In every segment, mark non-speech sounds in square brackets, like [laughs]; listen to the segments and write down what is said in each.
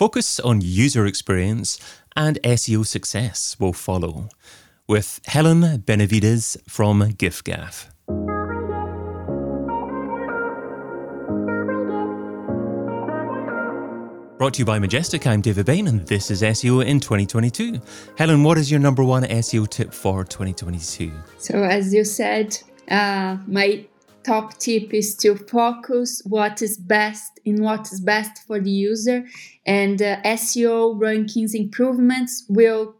Focus on user experience and SEO success will follow with Hellen Benavides from giffgaff. Brought to you by Majestic, I'm David Bain, and this is SEO in 2022. Hellen, what is your number one SEO tip for 2022? So, as you said, uh, my top tip is to focus what is best in what is best for the user, and uh, SEO rankings improvements will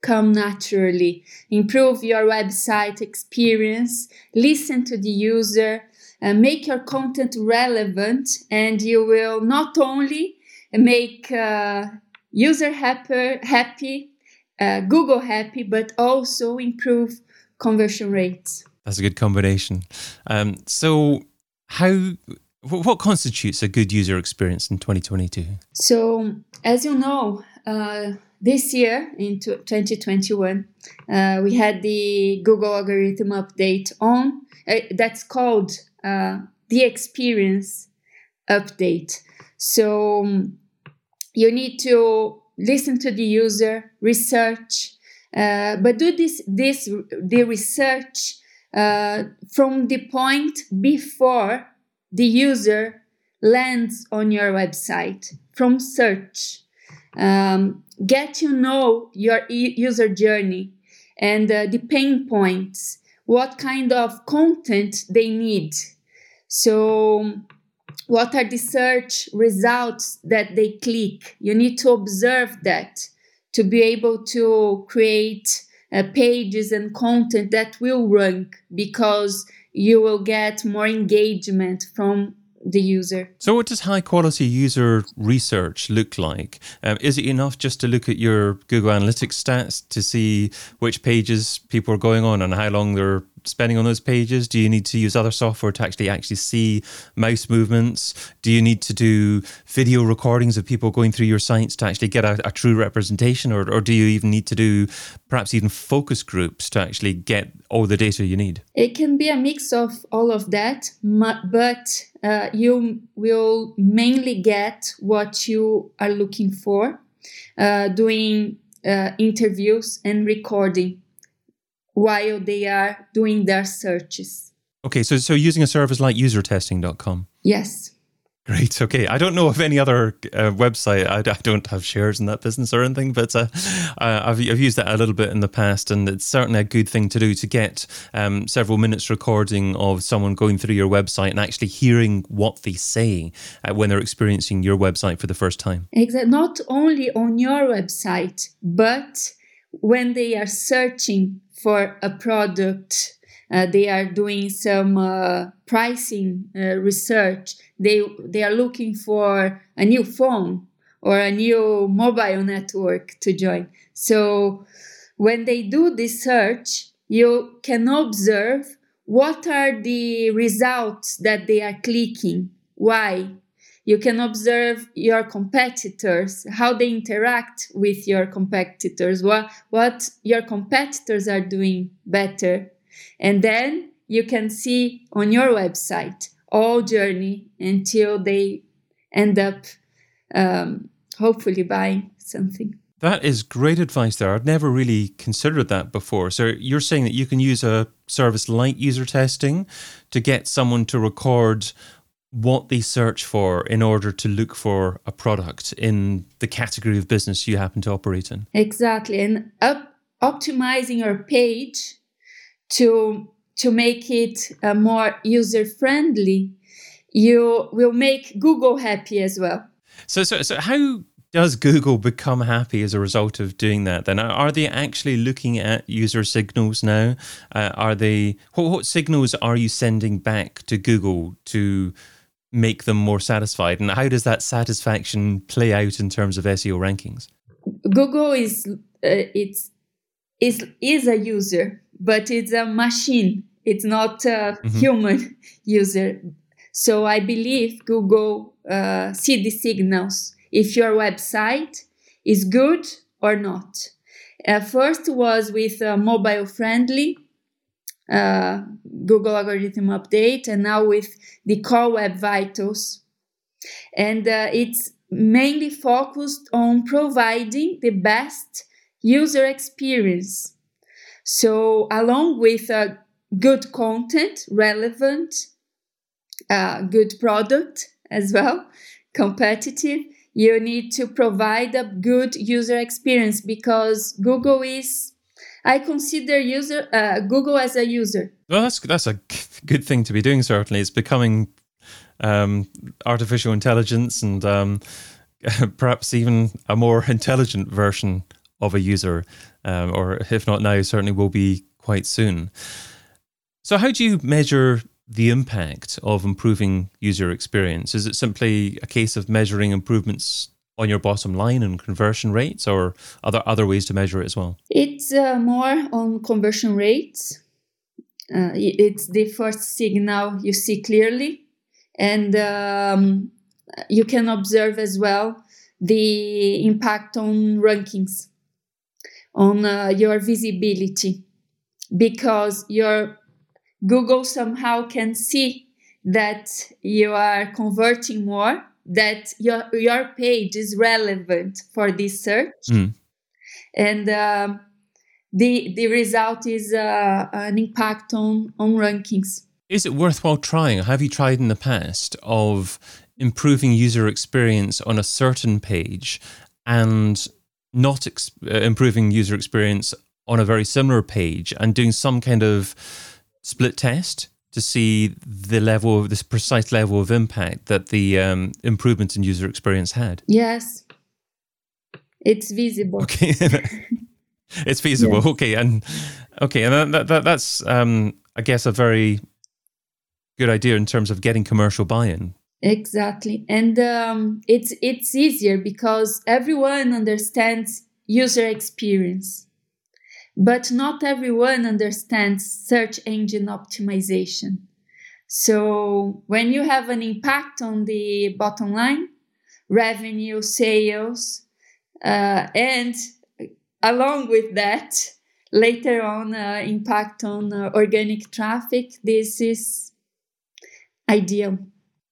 come naturally. Improve your website experience, listen to the user, uh, make your content relevant, and you will not only make uh, user happy, happy uh, Google happy, but also improve conversion rates. That's a good combination. Um, so, how what constitutes a good user experience in 2022? So, as you know, uh, this year in 2021, uh, we had the Google algorithm update on uh, that's called uh, the experience update. So, you need to listen to the user, research, uh, but do this this the research uh, from the point before the user lands on your website from search. Um, get to know your e- user journey and uh, the pain points, what kind of content they need. So what are the search results that they click you need to observe that to be able to create uh, pages and content that will rank because you will get more engagement from the user. So, what does high quality user research look like? Um, is it enough just to look at your Google Analytics stats to see which pages people are going on and how long they're spending on those pages? Do you need to use other software to actually actually see mouse movements? Do you need to do video recordings of people going through your sites to actually get a, a true representation, or, or do you even need to do perhaps even focus groups to actually get all the data you need? It can be a mix of all of that, but uh, you will mainly get what you are looking for uh, doing uh, interviews and recording while they are doing their searches. Okay, so so using a service like usertesting.com. Yes. Great. Okay. I don't know of any other uh, website. I, I, don't have shares in that business or anything, but uh, I've, I've used that a little bit in the past, and it's certainly a good thing to do to get um, several minutes recording of someone going through your website and actually hearing what they say uh, when they're experiencing your website for the first time. Exactly. Not only on your website, but when they are searching for a product uh, they are doing some uh, pricing uh, research. They they are looking for a new phone or a new mobile network to join. So when they do this search, you can observe what are the results that they are clicking. Why? You can observe your competitors, how they interact with your competitors, what, what your competitors are doing better and then you can see on your website all journey until they end up um, hopefully buying something. That is great advice there. I've never really considered that before. So you're saying that you can use a service like user testing to get someone to record what they search for in order to look for a product in the category of business you happen to operate in. Exactly. And up, optimizing your page to to make it uh, more user friendly, you will make Google happy as well. So, so, so how does Google become happy as a result of doing that? Then are they actually looking at user signals now? Uh, are they what, what signals are you sending back to Google to make them more satisfied? And how does that satisfaction play out in terms of SEO rankings? Google is uh, it's is is a user but it's a machine. It's not a mm-hmm. human [laughs] user. So I believe Google uh, see the signals if your website is good or not. Uh, first was with uh, mobile friendly uh, Google algorithm update, and now with the Core Web Vitals. And uh, it's mainly focused on providing the best user experience. So, along with uh, good content, relevant, uh, good product as well, competitive, you need to provide a good user experience because Google is. I consider user uh, Google as a user. Well, that's that's a good thing to be doing. Certainly, it's becoming um, artificial intelligence and um, [laughs] perhaps even a more intelligent version of a user, um, or if not now, certainly will be quite soon. So, how do you measure the impact of improving user experience? Is it simply a case of measuring improvements on your bottom line and conversion rates, or other other ways to measure it as well? It's uh, more on conversion rates. Uh, it's the first signal you see clearly, and um, you can observe as well the impact on rankings, on uh, your visibility, because your Google somehow can see that you are converting more, that your your page is relevant for this search, mm. and um, the the result is uh, an impact on on rankings. Is it worthwhile trying? Have you tried in the past of improving user experience on a certain page and not ex- uh, improving user experience on a very similar page and doing some kind of split test to see the level of this precise level of impact that the um, improvement in user experience had? Yes, it's visible. Okay, [laughs] it's feasible. Yes. Okay, and okay, and that, that that's um, I guess a very good idea in terms of getting commercial buy-in. Exactly, and um, it's it's easier because everyone understands user experience but not everyone understands search engine optimization. So when you have an impact on the bottom line, revenue, sales, uh, and along with that, later on, uh, impact on uh, organic traffic, this is ideal.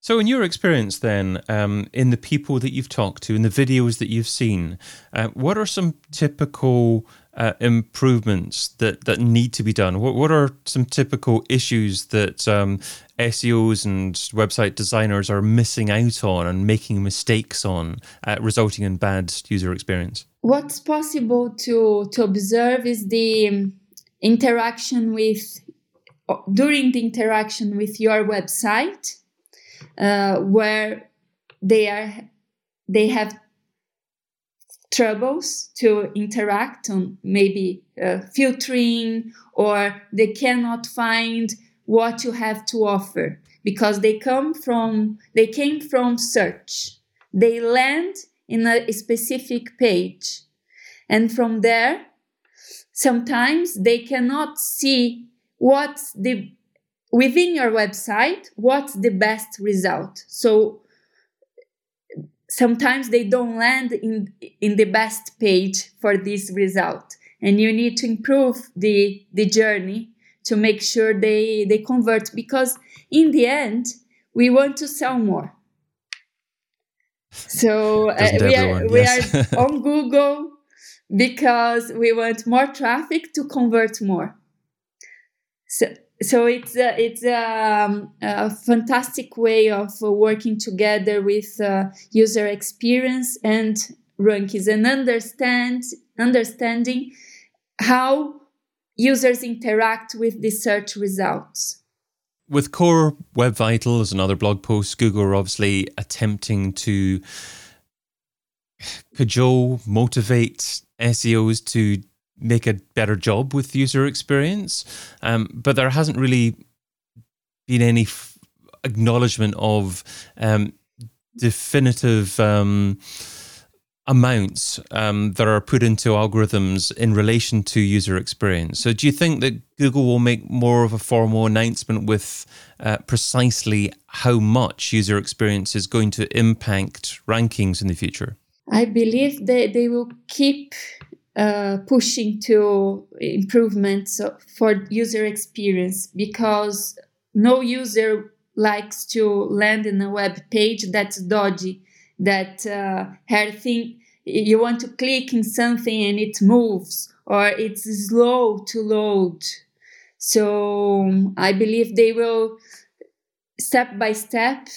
So, in your experience, then, um, in the people that you've talked to, in the videos that you've seen, uh, what are some typical uh, improvements that, that need to be done? What, what are some typical issues that um, SEOs and website designers are missing out on and making mistakes on, uh, resulting in bad user experience? What's possible to, to observe is the um, interaction with, during the interaction with your website, uh, where they are they have troubles to interact on maybe uh, filtering or they cannot find what you have to offer because they come from they came from search. They land in a specific page. And from there sometimes they cannot see what's the within your website what's the best result? So sometimes they don't land in in the best page for this result. And you need to improve the the journey to make sure they they convert because in the end we want to sell more. So uh, we are we are [laughs] on google because we want more traffic to convert more. So so it's a, it's um, a fantastic way of working together with uh, user experience and rankings and understand understanding how users interact with the search results. With Core Web Vitals and other blog posts, Google are obviously attempting to cajole, motivate SEOs to make a better job with user experience. Um, but there hasn't really been any f- acknowledgement of um, definitive um, amounts um, that are put into algorithms in relation to user experience. So, do you think that Google will make more of a formal announcement with uh, precisely how much user experience is going to impact rankings in the future? I believe that they will keep uh, pushing to improvements for user experience because no user likes to land in a web page that's dodgy that uh, her thing you want to click in something and it moves or it's slow to load. So I believe they will step by step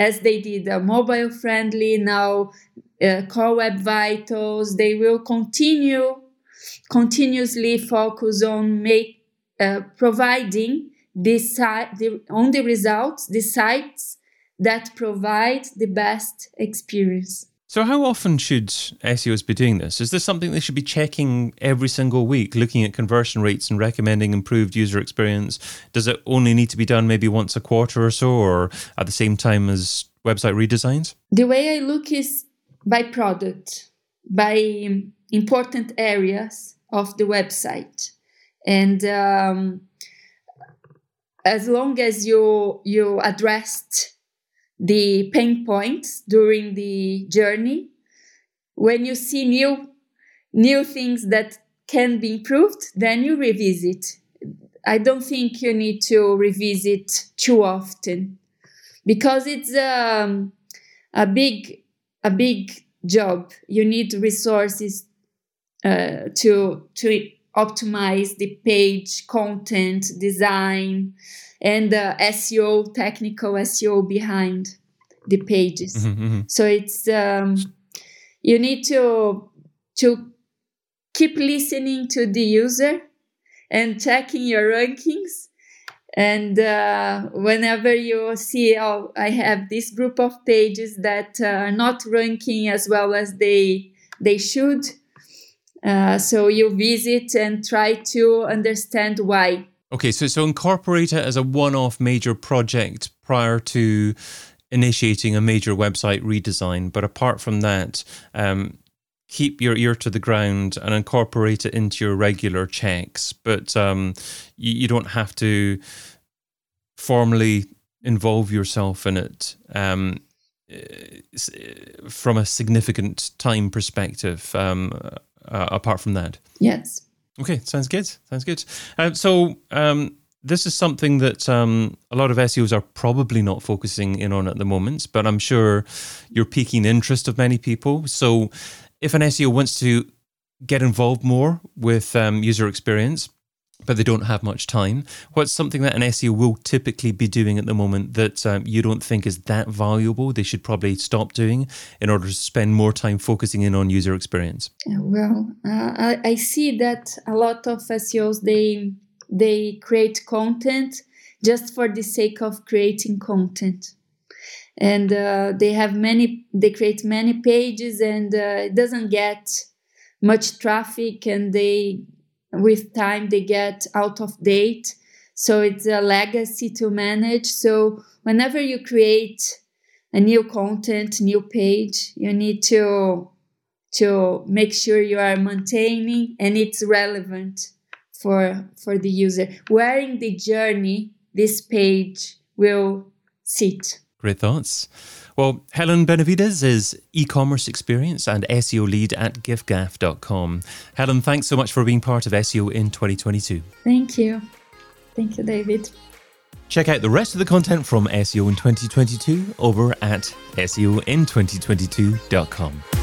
as they did mobile friendly now uh, core web vitals. They will continue continuously focus on make uh, providing this the, on the results the sites that provide the best experience so, how often should SEOs be doing this? Is this something they should be checking every single week, looking at conversion rates and recommending improved user experience? Does it only need to be done maybe once a quarter or so, or at the same time as website redesigns? The way I look is by product, by important areas of the website, and um, as long as you you addressed the pain points during the journey. When you see new new things that can be improved, then you revisit. I don't think you need to revisit too often because it's um, a big a big job. You need resources uh, to to optimize the page content design and the SEO, technical SEO behind the pages. Mm-hmm, mm-hmm. So it's um, you need to to keep listening to the user and checking your rankings. And uh, whenever you see, oh, I have this group of pages that uh, are not ranking as well as they they should, uh, so you visit and try to understand why Okay, so so incorporate it as a one-off major project prior to initiating a major website redesign. But apart from that, um, keep your ear to the ground and incorporate it into your regular checks. But um, you, you, don't have to formally involve yourself in it um, from a significant time perspective. Um, uh, apart from that, yes. Okay, sounds good. Sounds good. Uh, so um, this is something that um, a lot of SEOs are probably not focusing in on at the moment, but I'm sure you're piquing interest of many people. So if an SEO wants to get involved more with um, user experience, but they don't have much time. What's something that an SEO will typically be doing at the moment that um, you don't think is that valuable? They should probably stop doing in order to spend more time focusing in on user experience. Well, uh, I, I, see that a lot of SEOs they they create content just for the sake of creating content, and uh, they have many. They create many pages, and uh, it doesn't get much traffic, and they with time they get out of date. So it's a legacy to manage. So whenever you create a new content new page you need to to make sure you are maintaining and it's relevant for for the user. Where in the journey this page will sit great thoughts well, Hellen Benavides is e-commerce experience and SEO lead at giffgaff.com. Hellen, thanks so much for being part of SEO in 2022. Thank you. Thank you, David. Check out the rest of the content from SEO in 2022 over at SEOin2022.com.